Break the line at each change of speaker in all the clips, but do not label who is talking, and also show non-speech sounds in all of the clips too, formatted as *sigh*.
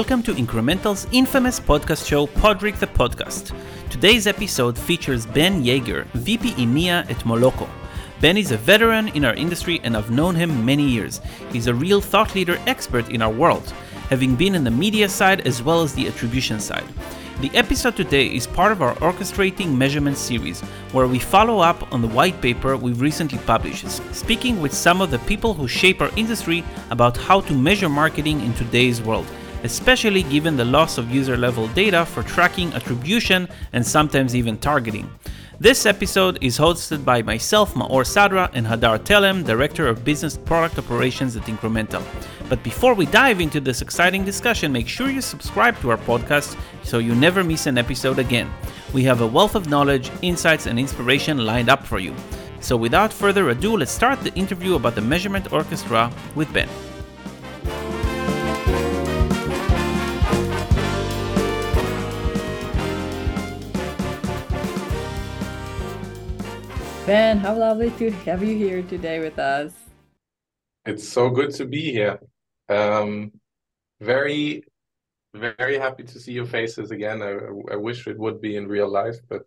Welcome to INCRMNTAL's infamous podcast show, Podrick the Podcast. Today's episode features Ben Jeger, VP EMEA at Moloco. Ben is a veteran in our industry and I've known him many years. He's a real thought leader expert in our world, having been in the media side as well as the attribution side. The episode today is part of our Orchestrating Measurement series, where we follow up on the white paper we've recently published, speaking with some of the people who shape our industry about how to measure marketing in today's world, especially given the loss of user level data for tracking attribution and sometimes even targeting. This episode is hosted by myself, Maor Sadra, and Hadar Telem, Director of Business Product Operations at INCRMNTAL. But before we dive into this exciting discussion, make sure you subscribe to our podcast so you never miss an episode again. We have a wealth of knowledge, insights, and inspiration lined up for you. So without further ado, let's start the interview about the Measurement Orchestra with Ben.
Ben, how lovely to have you here today with us.
It's so good to be here. Um, very, very happy to see your faces again. I, I wish it would be in real life, but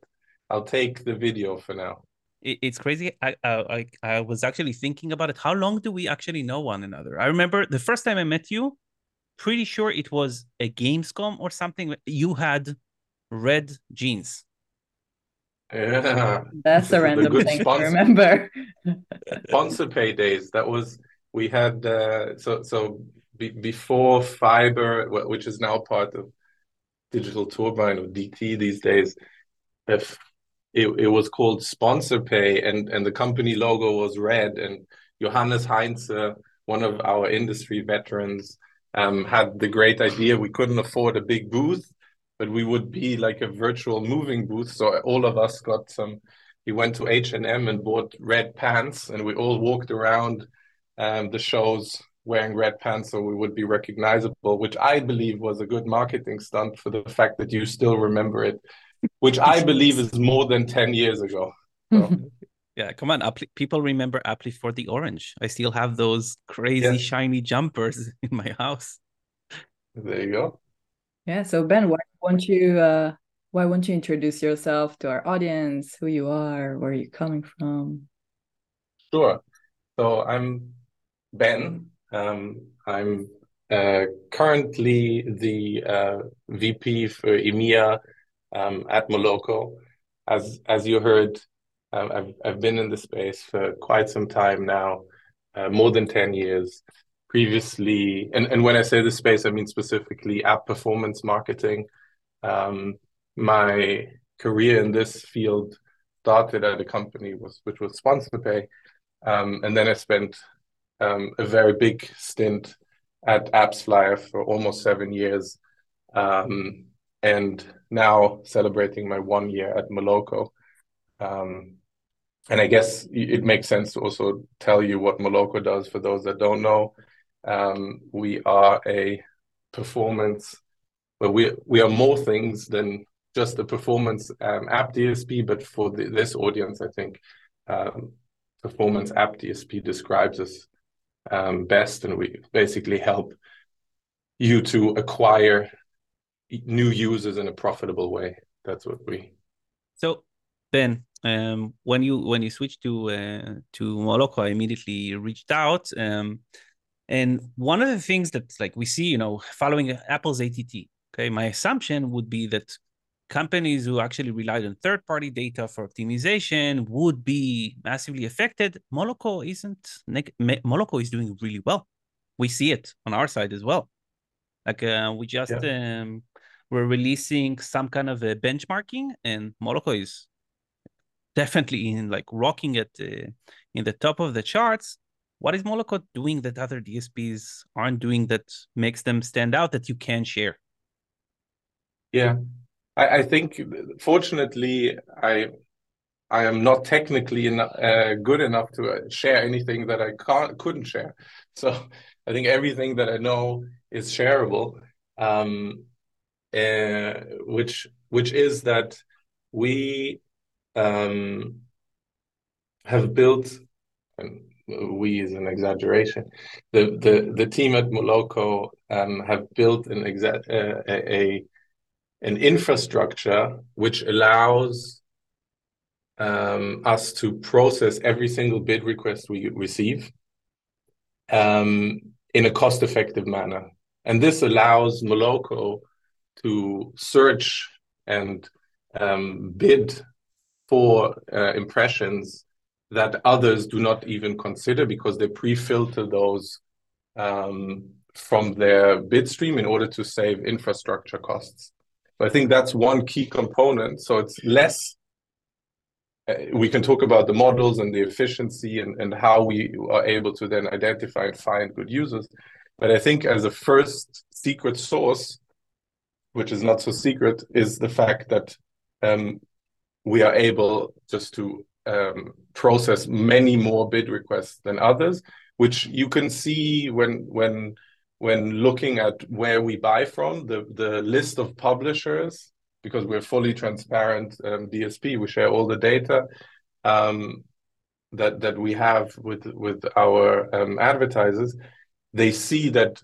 I'll take the video for now.
It's crazy. I, I I was actually thinking about it. How long do we actually know one another? I remember the first time I met you. Pretty sure it was a Gamescom or something. You had red jeans
yeah. *laughs*
That's a random thing sponsor, to remember. *laughs*
SponsorPay days. That was we had uh, so so be, before Fyber, which is now part of Digital Turbine or DT these days. If it, it was called SponsorPay and and the company logo was red and Johannes Heinze, one of our industry veterans, um, had the great idea we couldn't afford a big booth but we would be like a virtual moving booth. So all of us got some. He went to H and M and bought red pants, and we all walked around um, the shows wearing red pants, so we would be recognizable. Which I believe was a good marketing stunt for the fact that you still remember it, which I *laughs* believe is more than ten years ago. So. *laughs*
Yeah, come on. people remember Apple for the orange. I still have those crazy shiny jumpers *laughs* in my house.
There you go.
Yeah. So Ben, why won't you uh, why won't you introduce yourself to our audience? Who you are, where are you coming from?
Sure. So I'm Ben. Um, I'm uh, currently the uh, VP for EMEA um, at Moloco. As as you heard, um, I've I've been in the space for quite some time now, uh, more than ten years previously, and, and when I say the space, I mean specifically app performance marketing. Um, my career in this field started at a company was which was SponsorPay, um, and then I spent um, a very big stint at AppsFlyer for almost seven years, um, and now celebrating my one year at Moloco. Um, and I guess it makes sense to also tell you what Moloco does for those that don't know. Um, we are a performance, but we we are more things than just a performance um, app DSP. But for the, this audience, I think um, performance app DSP describes us um, best, and we basically help you to acquire new users in a profitable way. That's what we.
So Ben, um, when you when you switched to uh, to Moloco, I immediately reached out. Um, and one of the things that like we see, you know, following Apple's ATT, okay, my assumption would be that companies who actually relied on third-party data for optimization would be massively affected. Moloco isn't. Moloco is doing really well. We see it on our side as well. Like uh, we just yeah. um, we're releasing some kind of a benchmarking, and Moloco is definitely in like rocking it uh, in the top of the charts what is Moloco doing that other DSPs aren't doing that makes them stand out that you can share?
Yeah, I, I think fortunately I I am not technically uh, good enough to uh, share anything that I can't couldn't share. *laughs* So I think everything that I know is shareable, um, uh, which which is that we um, have built. We is an exaggeration. The the the team at Moloco um, have built an exa- uh, a, a an infrastructure which allows um, us to process every single bid request we receive um, in a cost-effective manner, and this allows Moloco to search and um, bid for uh, impressions that others do not even consider because they pre-filter those um, from their bid stream in order to save infrastructure costs. So I think that's one key component. So it's less. Uh, we can talk about the models and the efficiency and, and how we are able to then identify and find good users. But I think as a first secret source, which is not so secret, is the fact that um, we are able just to um, process many more bid requests than others, which you can see when when when looking at where we buy from the the list of publishers because we're fully transparent um, DSP. We share all the data um, that that we have with with our um, advertisers. They see that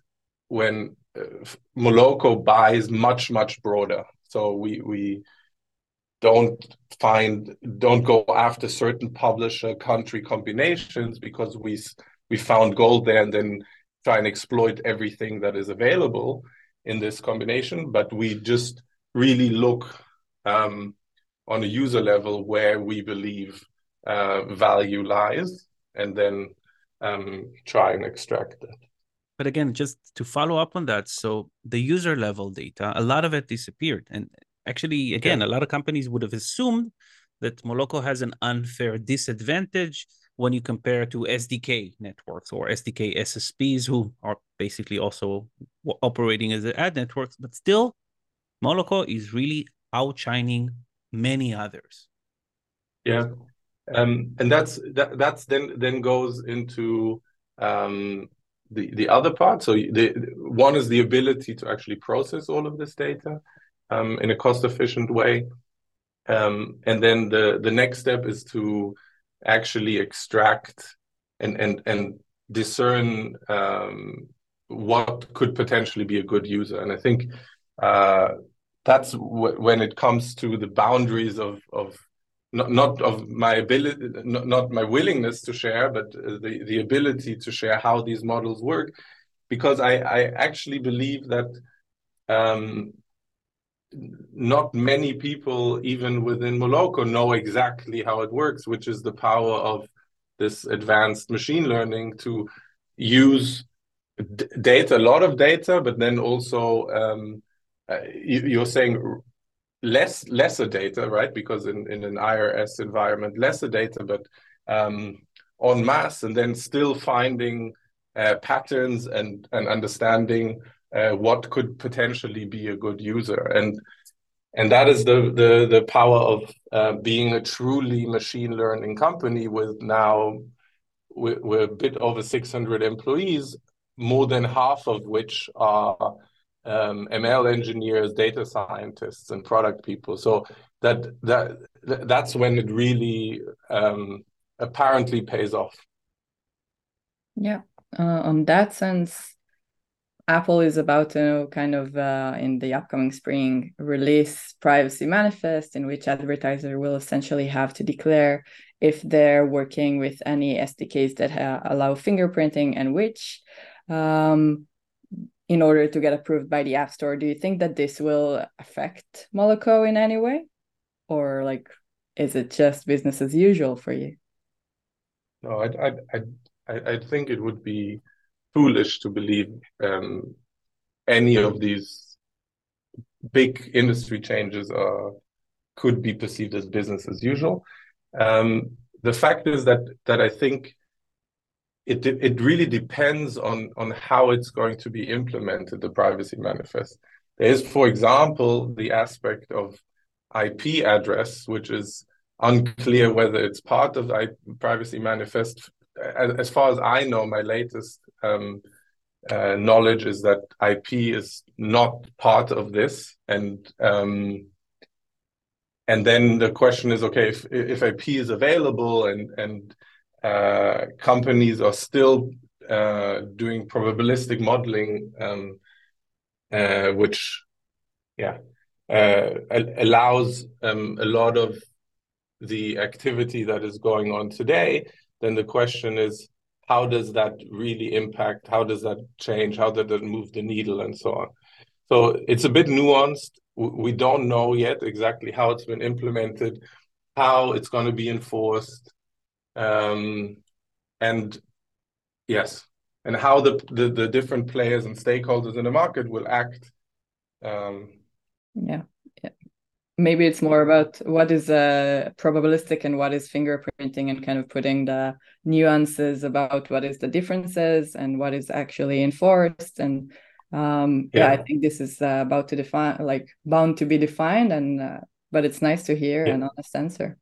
when uh, Moloco buys much much broader. So we we don't find don't go after certain publisher country combinations because we we found gold there and then try and exploit everything that is available in this combination. But we just really look um, on a user level where we believe uh, value lies and then um, try and extract it.
But again just to follow up on that so the user level data a lot of it disappeared. And Actually, again, a lot of companies would have assumed that Moloco has an unfair disadvantage when you compare to SDK networks or SDK SSPs who are basically also operating as ad networks, but still, Moloco is really outshining many others.
Yeah, um, and that's that, that's then then goes into um, the the other part. So the one is the ability to actually process all of this data, um, in a cost-efficient way. Um, and then the the next step is to actually extract and and and discern um, what could potentially be a good user. And I think uh, that's when it comes to the boundaries of of not not of my ability, not, not my willingness to share, but the the ability to share how these models work, because I I actually believe that um, not many people, even within Moloco, know exactly how it works, which is the power of this advanced machine learning to use data, a lot of data, but then also um, uh, you, are saying less lesser data, right? Because in, in an iOS environment, lesser data, but um, en masse, and then still finding uh, patterns and and understanding uh, what could potentially be a good user. And and that is the the the power of uh, being a truly machine learning company with now we're, a bit over 600 employees more than half of which are um, ml engineers data scientists and product people. So that that that's when it really um, apparently pays off.
Yeah. Uh, on that sense Apple is about to kind of uh, in the upcoming spring release privacy manifest in which advertiser will essentially have to declare if they're working with any SDKs that ha- allow fingerprinting and which um, in order to get approved by the App Store. Do you think that this will affect Moloco in any way? Or like is it just business as usual for you?
No, I I I I think it would be foolish to believe um, any of these big industry changes are could be perceived as business as usual. Um, the fact is that that I think it it really depends on on how it's going to be implemented. The privacy manifest. There is, for example, the aspect of IP address, which is unclear whether it's part of the privacy manifest as far as I know, my latest um, uh, knowledge is that IP is not part of this, and um, and then the question is, okay, if if IP is available and and uh, companies are still uh, doing probabilistic modeling, um, uh, which, yeah, uh, allows um, a lot of the activity that is going on today. Then the question is, how does that really impact? How does that change? How does that move the needle, and so on? So it's a bit nuanced. We don't know yet exactly how it's been implemented, how it's going to be enforced, um, and yes, and how the, the, the different players and stakeholders in the market will act. Um,
yeah. Yeah. Maybe it's more about what is uh, probabilistic and what is fingerprinting, and kind of putting the nuances about what is the differences and what is actually enforced and um yeah, yeah i think this is uh, about to define like bound to be defined and uh, but it's nice to hear yeah. an honest answer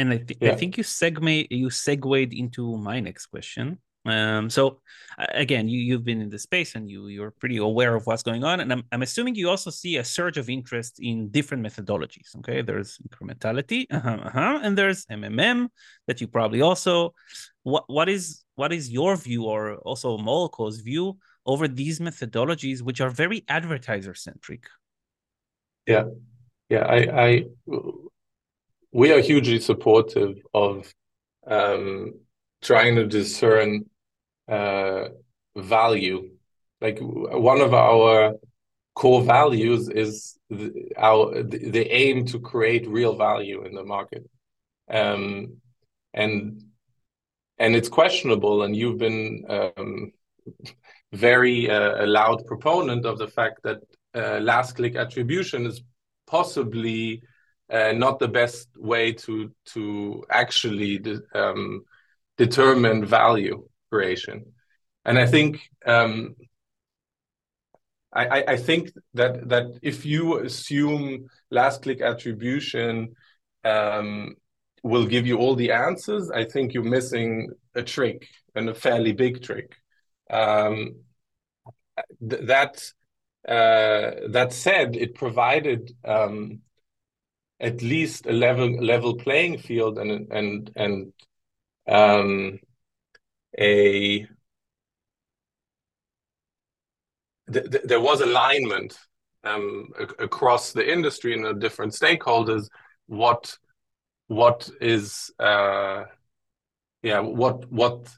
and I, th- yeah. I think you segue you segued into my next question. Um, so again, you you've been in the space and you you're pretty aware of what's going on, and I'm I'm assuming you also see a surge of interest in different methodologies. Okay, there's incrementality, uh-huh, uh-huh, and there's MMM that you probably also. What what is what is your view or also Moloco's view over these methodologies, which are very advertiser centric?
Yeah, yeah, I I we are hugely supportive of um, trying to discern uh, value. Like one of our core values is the, our the, aim to create real value in the market, um, and and it's questionable. And you've been um, very uh, a loud proponent of the fact that uh, last click attribution is possibly uh, not the best way to to actually um, determine value creation. And I think um, I, I think that that if you assume last click attribution um, will give you all the answers, I think you're missing a trick and a fairly big trick. Um, th that uh, that said, it provided um, at least a level level playing field and and and um, a th th there was alignment um, across the industry and the different stakeholders what what is uh, yeah what what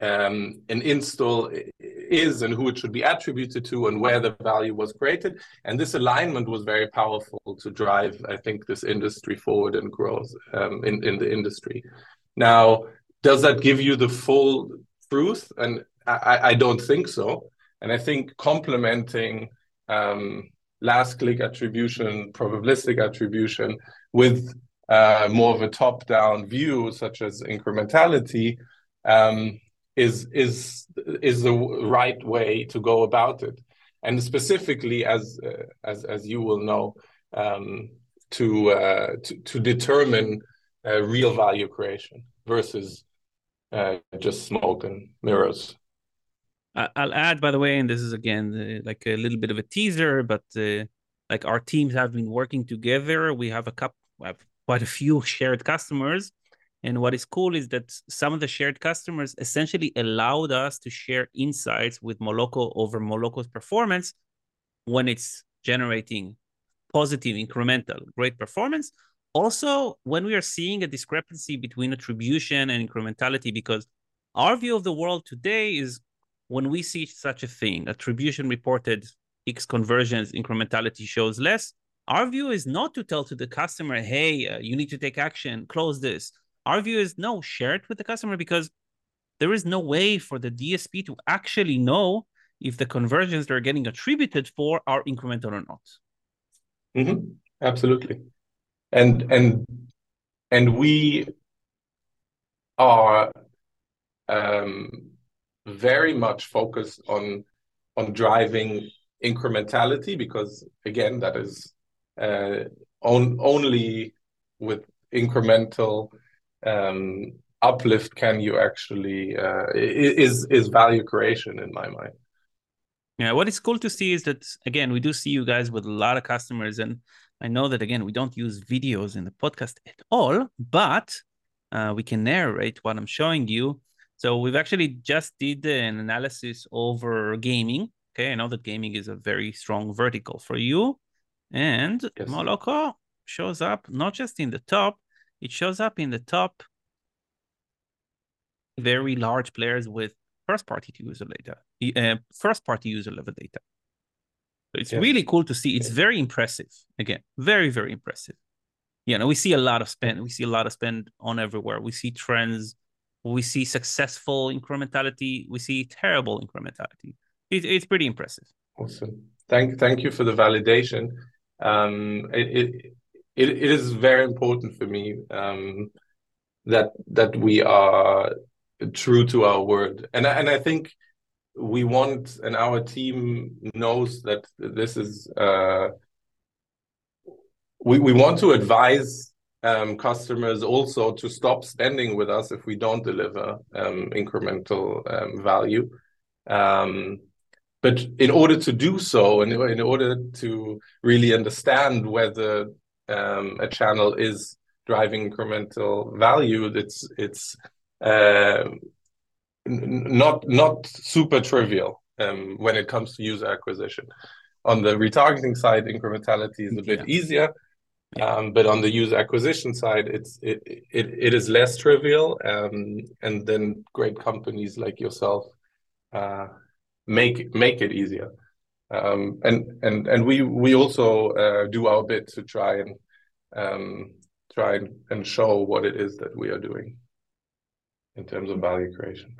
um, an install is and who it should be attributed to and where the value was created. And this alignment was very powerful to drive, I think, this industry forward and growth um, in, in the industry. Now, does that give you the full truth? And I, I don't think so. And I think complementing um, last click attribution, probabilistic attribution with uh, more of a top down view, such as incrementality, um, is is is the right way to go about it and specifically as uh, as as you will know um, to, uh, to to determine uh, real value creation versus uh, just smoke and mirrors
i'll add by the way and this is again uh, like a little bit of a teaser but uh, like our teams have been working together we have a couple have quite a few *laughs* shared customers and what is cool is that some of the shared customers essentially allowed us to share insights with Moloco over Moloco's performance when it's generating positive, incremental, great performance. Also, when we are seeing a discrepancy between attribution and incrementality, because our view of the world today is when we see such a thing, attribution reported X conversions, incrementality shows less. Our view is not to tell to the customer, hey, uh, you need to take action, close this our view is no, share it with the customer because there is no way for the DSP to actually know if the conversions they're getting attributed for are incremental or not.
Mm-hmm. Absolutely, and and and we are um, very much focused on on driving incrementality because again that is uh, on, only with incremental um, uplift can you actually uh, is is value creation in my mind.
Yeah, what is cool to see is that again we do see you guys with a lot of customers, and I know that again we don't use videos in the podcast at all, but uh, we can narrate what I'm showing you. So we've actually just did an analysis over gaming. Okay, I know that gaming is a very strong vertical for you. And yes. Moloco shows up not just in the top, it shows up in the top very large players with first party user data, uh, first party user level data. It's yes. really cool to see. It's very impressive. Again, very, very impressive. You know, we see a lot of spend. We see a lot of spend on everywhere. We see trends. We see successful incrementality. We see terrible incrementality. It, it's pretty impressive.
Awesome. Thank, thank you for the validation. Um, it, it, it, it is very important for me um, that that we are true to our word, and and I think we want and our team knows that this is uh, we we want to advise um, customers also to stop spending with us if we don't deliver um, incremental um, value. Um, but in order to do so, and in order to really understand whether um, a channel is driving incremental value, it's it's uh, not not super trivial um, when it comes to user acquisition. On the retargeting side, incrementality is a bit yeah. easier, um, but on the user acquisition side, it's it it, it is less trivial, um, and then great companies like yourself uh, make make it easier. Um, and and and we we also uh, do our bit to try and um, try and, and show what it is that we are doing in terms of value creation.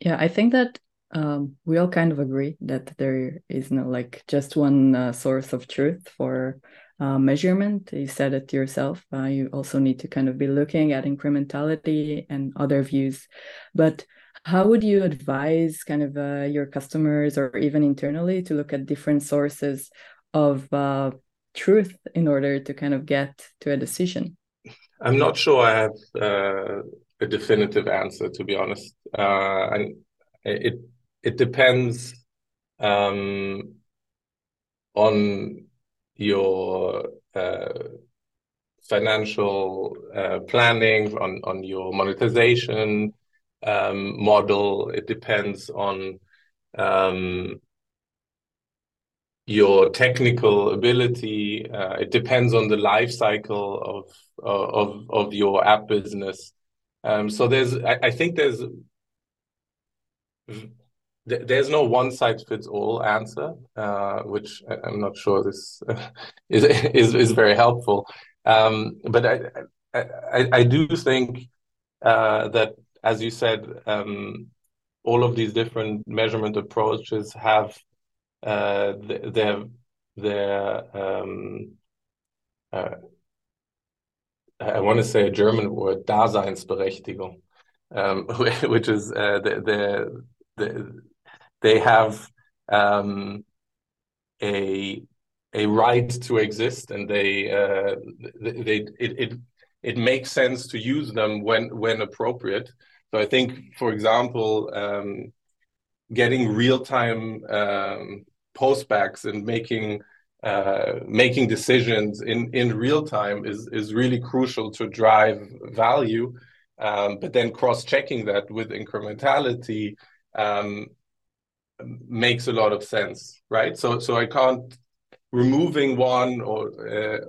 Yeah, I think that um, we all kind of agree that there is no like just one uh, source of truth for uh, measurement. You said it yourself. Uh, you also need to kind of be looking at incrementality and other views. But how would you advise kind of uh, your customers or even internally to look at different sources of uh, truth in order to kind of get to a decision?
I'm not sure I have uh, a definitive answer, to be honest. Uh, and it it depends um, on your uh, financial uh, planning, on on your monetization um, model. It depends on um, your technical ability. Uh, it depends on the life cycle of of of your app business. Um, so there's, I, I, think there's, there's no one size fits all answer, uh, which I'm not sure this *laughs* is is is very helpful. Um, but I, I I do think uh, that, as you said, um, all of these different measurement approaches have uh, their their um, uh, I want to say a German word, Daseinsberechtigung, um, *laughs* which is uh, the, the, they have um, a a right to exist, and they uh, they it, it it makes sense to use them when when appropriate. So I think, for example, um, getting real time um, postbacks and making uh, making decisions in in real time is is really crucial to drive value. Um, but then cross checking that with incrementality um, makes a lot of sense, right? So so I can't removing one or uh,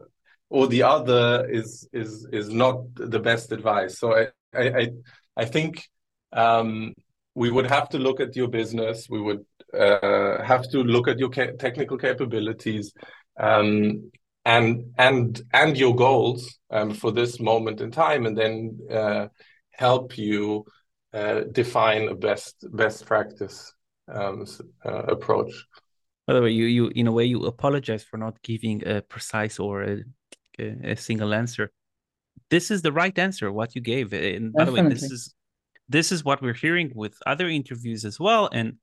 or the other is is is not the best advice. So I I I think um, we would have to look at your business. We would uh, have to look at your ca- technical capabilities um, and and and your goals um, for this moment in time, and then uh, help you uh, define a best best practice um, uh, approach.
By the way, you you in a way you apologize for not giving a precise or a, a, a single answer. This is the right answer. What you gave, and by Definitely. the way, this is this is what we're hearing with other interviews as well. And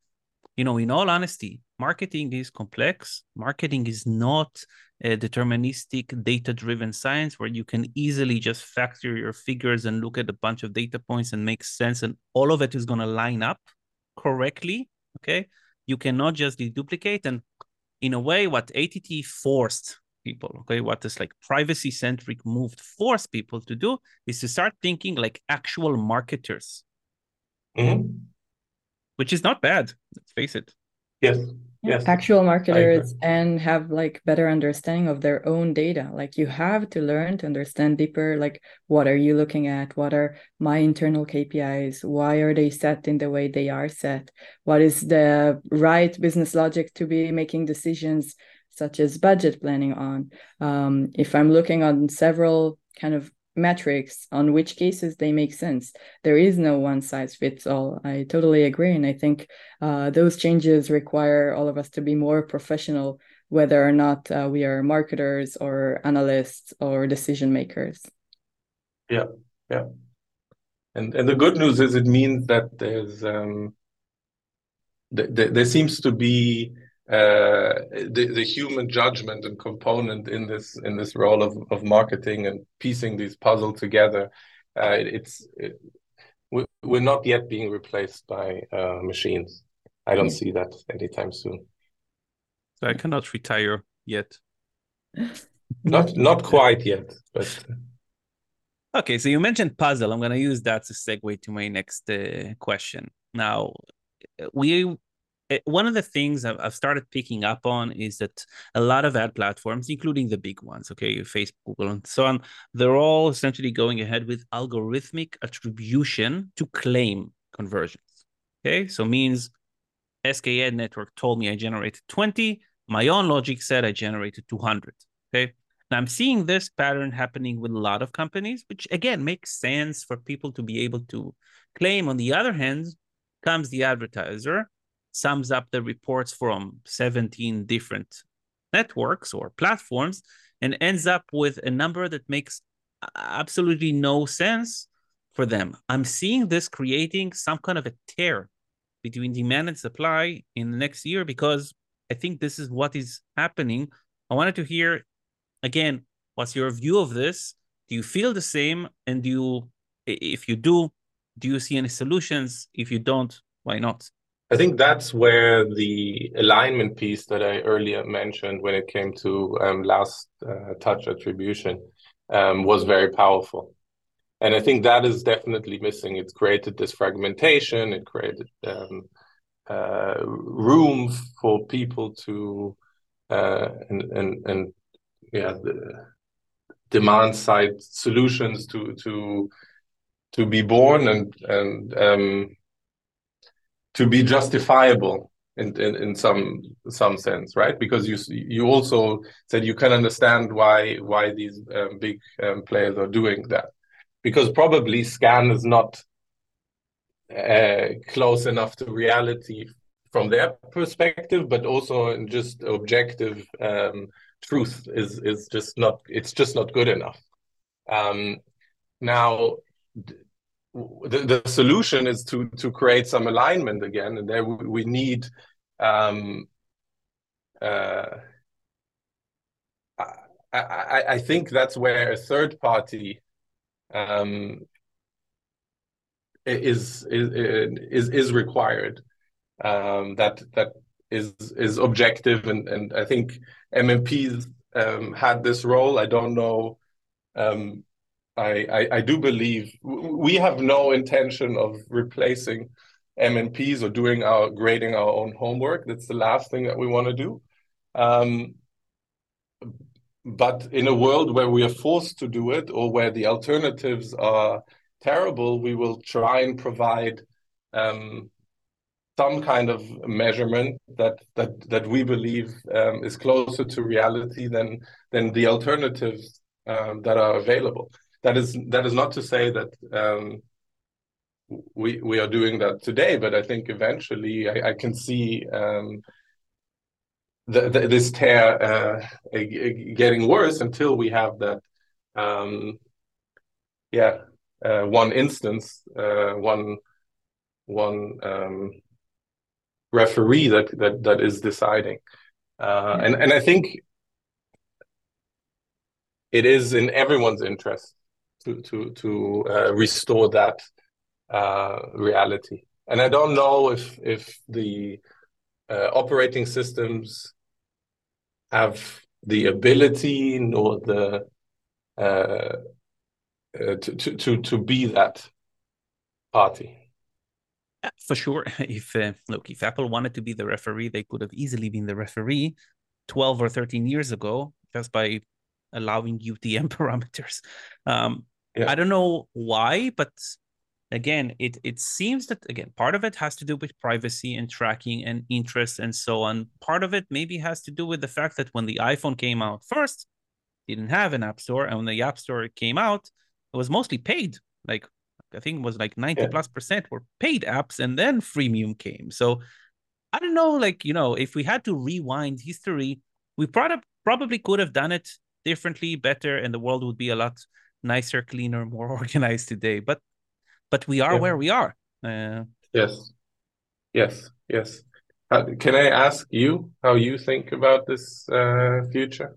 you know, in all honesty, marketing is complex. Marketing is not a deterministic data-driven science where you can easily just factor your figures and look at a bunch of data points and make sense, and all of it is going to line up correctly. Okay, you cannot just deduplicate. And in a way, what ATT forced people. Okay, what this like privacy centric move forced people to do is to start thinking like actual marketers,
mm-hmm.
Which is not bad. Let's face it.
Yes. Yes.
actual marketers and have like better understanding of their own data like you have to learn to understand deeper like what are you looking at what are my internal kpis why are they set in the way they are set what is the right business logic to be making decisions such as budget planning on um, if i'm looking on several kind of metrics on which cases they make sense. There is no one size fits all. I totally agree. And I think uh, those changes require all of us to be more professional, whether or not uh, we are marketers or analysts or decision makers.
Yeah, yeah. And, and the good news is it means that there's um, th- th- there seems to be uh, the the human judgment and component in this in this role of of marketing and piecing these puzzle together. Uh, it, it's it, we're not yet being replaced by uh, machines. I don't see that anytime soon.
So I cannot retire yet. *laughs*
not not quite yet, but. *laughs*
Okay, so you mentioned puzzle. I'm going to use that to segue to my next uh, question. Now, we Eh, one of the things I've started picking up on is that a lot of ad platforms, including the big ones, okay, Facebook, Google, and so on, they're all essentially going ahead with algorithmic attribution to claim conversions. Okay, so means SKAdNetwork network told me I generated 20. My own logic said I generated 200. Okay, now I'm seeing this pattern happening with a lot of companies, which again makes sense for people to be able to claim. On the other hand, comes the advertiser sums up the reports from 17 different networks or platforms and ends up with a number that makes absolutely no sense for them. I'm seeing this creating some kind of a tear between demand and supply in the next year because I think this is what is happening. I wanted to hear again, what's your view of this? Do you feel the same? And do you, if you do, do you see any solutions? If you don't, why not?
I think that's where the alignment piece that I earlier mentioned when it came to um, last uh, touch attribution um, was very powerful. And I think that is definitely missing. It's created this fragmentation, it created um, uh, room for people to, uh, and, and, and yeah, the demand side solutions to, to, to be born and, and, um, to be justifiable in, in, in some some sense, right? Because you you also said you can understand why why these um, big um, players are doing that, because probably SKAN is not uh, close enough to reality from their perspective, but also in just objective um, truth is is just not it's just not good enough. Um, now the, the solution is to to create some alignment again, and there we, need. Um, uh, I, I, I think that's where a third party um, is, is is is required. Um, that that is is objective, and and I think MMPs um, had this role. I don't know um, I, I, I do believe we have no intention of replacing MMPs or doing our grading our own homework. That's the last thing that we want to do. Um, but in a world where we are forced to do it or where the alternatives are terrible, we will try and provide um, some kind of measurement that that that we believe um, is closer to reality than than the alternatives um, that are available that is that is not to say that um, we we are doing that today, but I think eventually I, I can see um, the, the, this tear uh, getting worse until we have that. Um, yeah, uh, one instance, uh, one one um, referee that that that is deciding, uh, and and I think it is in everyone's interest to to to uh, restore that uh, reality. And I don't know if if the uh, operating systems have the ability nor the uh, uh, to, to to to be that party.
For sure, *laughs* if uh, look, if Apple wanted to be the referee, they could have easily been the referee twelve or thirteen years ago just by allowing UTM *laughs* parameters. Um, yeah. I don't know why, but again, it it seems that again part of it has to do with privacy and tracking and interest and so on. Part of it maybe has to do with the fact that when the iPhone came out first, didn't have an app store, and when the app store came out, it was mostly paid. Like I think it was like ninety yeah. plus percent were paid apps, and then freemium came. So I don't know, like you know, if we had to rewind history, we probably probably could have done it differently, better, and the world would be a lot nicer, cleaner, *laughs* more organized today. But but we are yeah. where we are. Uh,
yes, yes, yes. Uh, can I ask you how you think about this uh, future?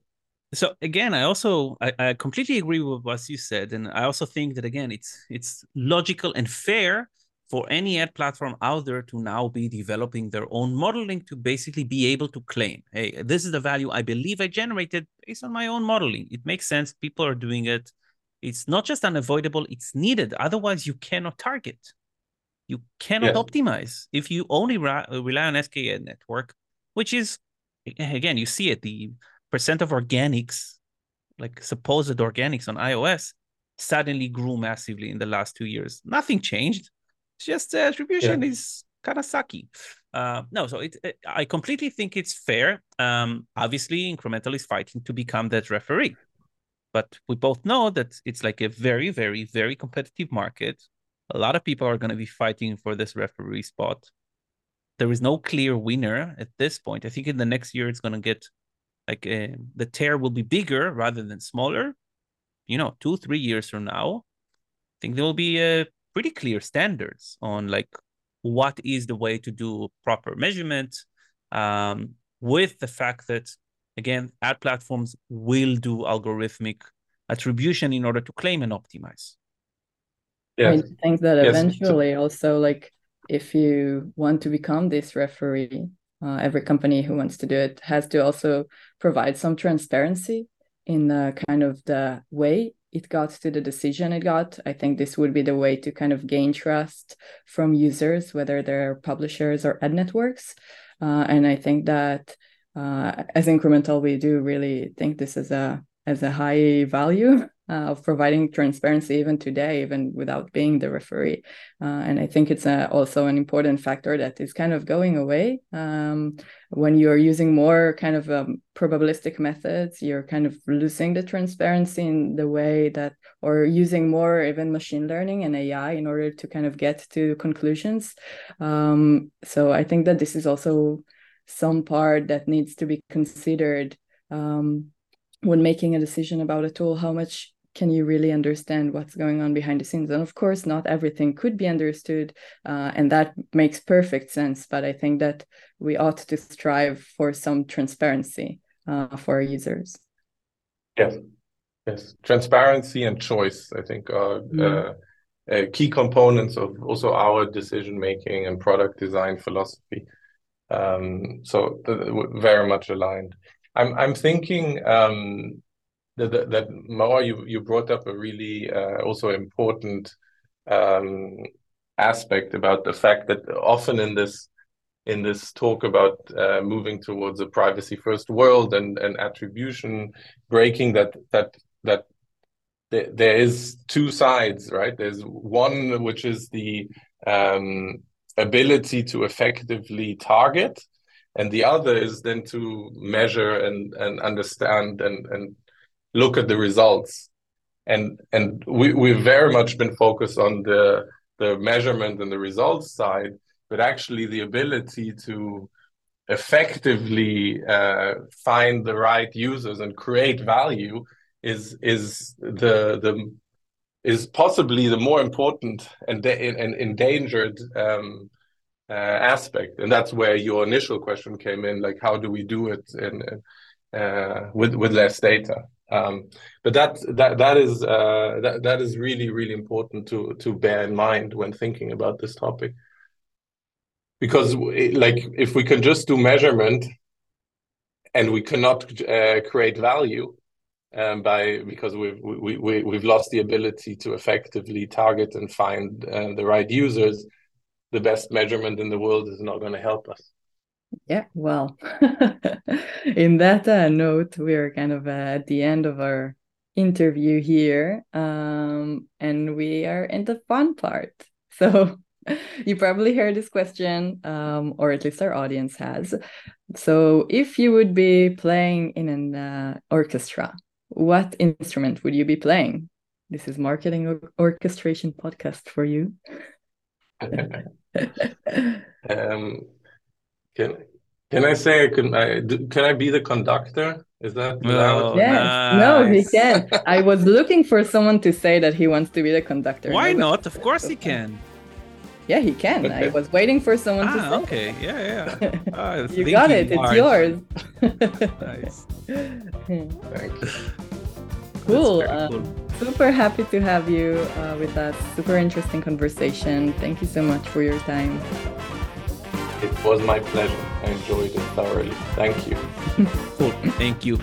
So again, I also I, I completely agree with what you said, and I also think that again, it's it's logical and fair for any ad platform out there to now be developing their own modeling to basically be able to claim, hey, this is the value I believe I generated based on my own modeling. It makes sense. People are doing it. It's not just unavoidable, it's needed. Otherwise, you cannot target. You cannot yeah. optimize. If you only rely on SKAdNetwork, network, which is, again, you see it, the percent of organics, like supposed organics on iOS, suddenly grew massively in the last two years. Nothing changed. It's just the attribution yeah. is kind of sucky. Uh, no, so it, it, I completely think it's fair. Um, obviously, INCRMNTAL is fighting to become that referee but we both know that it's like a very, very, very competitive market. A lot of people are going to be fighting for this referee spot. There is no clear winner at this point. I think in the next year it's going to get like the tear will be bigger rather than smaller. You know, two, three years from now, I think there will be a pretty clear standards on like what is the way to do proper measurement um, with the fact that again, ad platforms will do algorithmic attribution in order to claim and optimize.
Yeah. I think that yes. eventually also like if you want to become this referee, uh, every company who wants to do it has to also provide some transparency in the kind of the way it got to the decision it got. I think this would be the way to kind of gain trust from users, whether they're publishers or ad networks. Uh, and I think that uh, as INCRMNTAL, we do really think this is a as a high value uh, of providing transparency even today, even without being the referee. Uh, and I think it's a, also an important factor that is kind of going away. Um, when you're using more kind of um, probabilistic methods, you're kind of losing the transparency in the way that, or using more even machine learning and AI in order to kind of get to conclusions. Um, so I think that this is also some part that needs to be considered um, when making a decision about a tool how much can you really understand what's going on behind the scenes? And of course not everything could be understood uh, and that makes perfect sense but i think that we ought to strive for some transparency uh, for our users.
Yes. Yes. Transparency and choice i think are mm. uh, key components of also our decision making and product design philosophy um, so very much aligned. I'm I'm thinking um, that that, that you you brought up a really uh, also important um, aspect about the fact that often in this in this talk about uh, moving towards a privacy first world and, and attribution breaking that that that there is two sides right there's one which is the um, ability to effectively target and the other is then to measure and and understand and and look at the results. And and we we've very much been focused on the the measurement and the results side but actually the ability to effectively uh, find the right users and create value is is the the is possibly the more important and, and endangered um, uh, aspect, and that's where your initial question came in. Like, how do we do it in, uh, with with less data? Um, but that that that is uh, that that is really really important to to bear in mind when thinking about this topic. Because like if we can just do measurement and we cannot uh, create value um, by because we've we, we, we've lost the ability to effectively target and find uh, the right users the best measurement in the world is not going to help us.
Yeah well *laughs* in that uh, note we are kind of uh, at the end of our interview here um, and we are in the fun part. So *laughs* you probably heard this question um, or at least our audience has. So if you would be playing in an uh, orchestra what instrument would you be playing? This is marketing or orchestration podcast for you. *laughs*
um, can can I say can I can I be the conductor? Is that
oh,
yes? Nice. No, he can. I was looking for someone to say that he wants to be the conductor.
Why not? Of course he can.
Yeah, he can. Okay. I was waiting for someone
ah,
to say.
okay. Yeah, yeah. *laughs*
Uh, you got it. It's yours.
nice. *laughs*
Thank you.
Cool. Um, cool. Super happy to have you uh, with us. Super interesting conversation. Thank you so much for your time.
It was my pleasure. I enjoyed it thoroughly. Thank you.
cool. Thank you.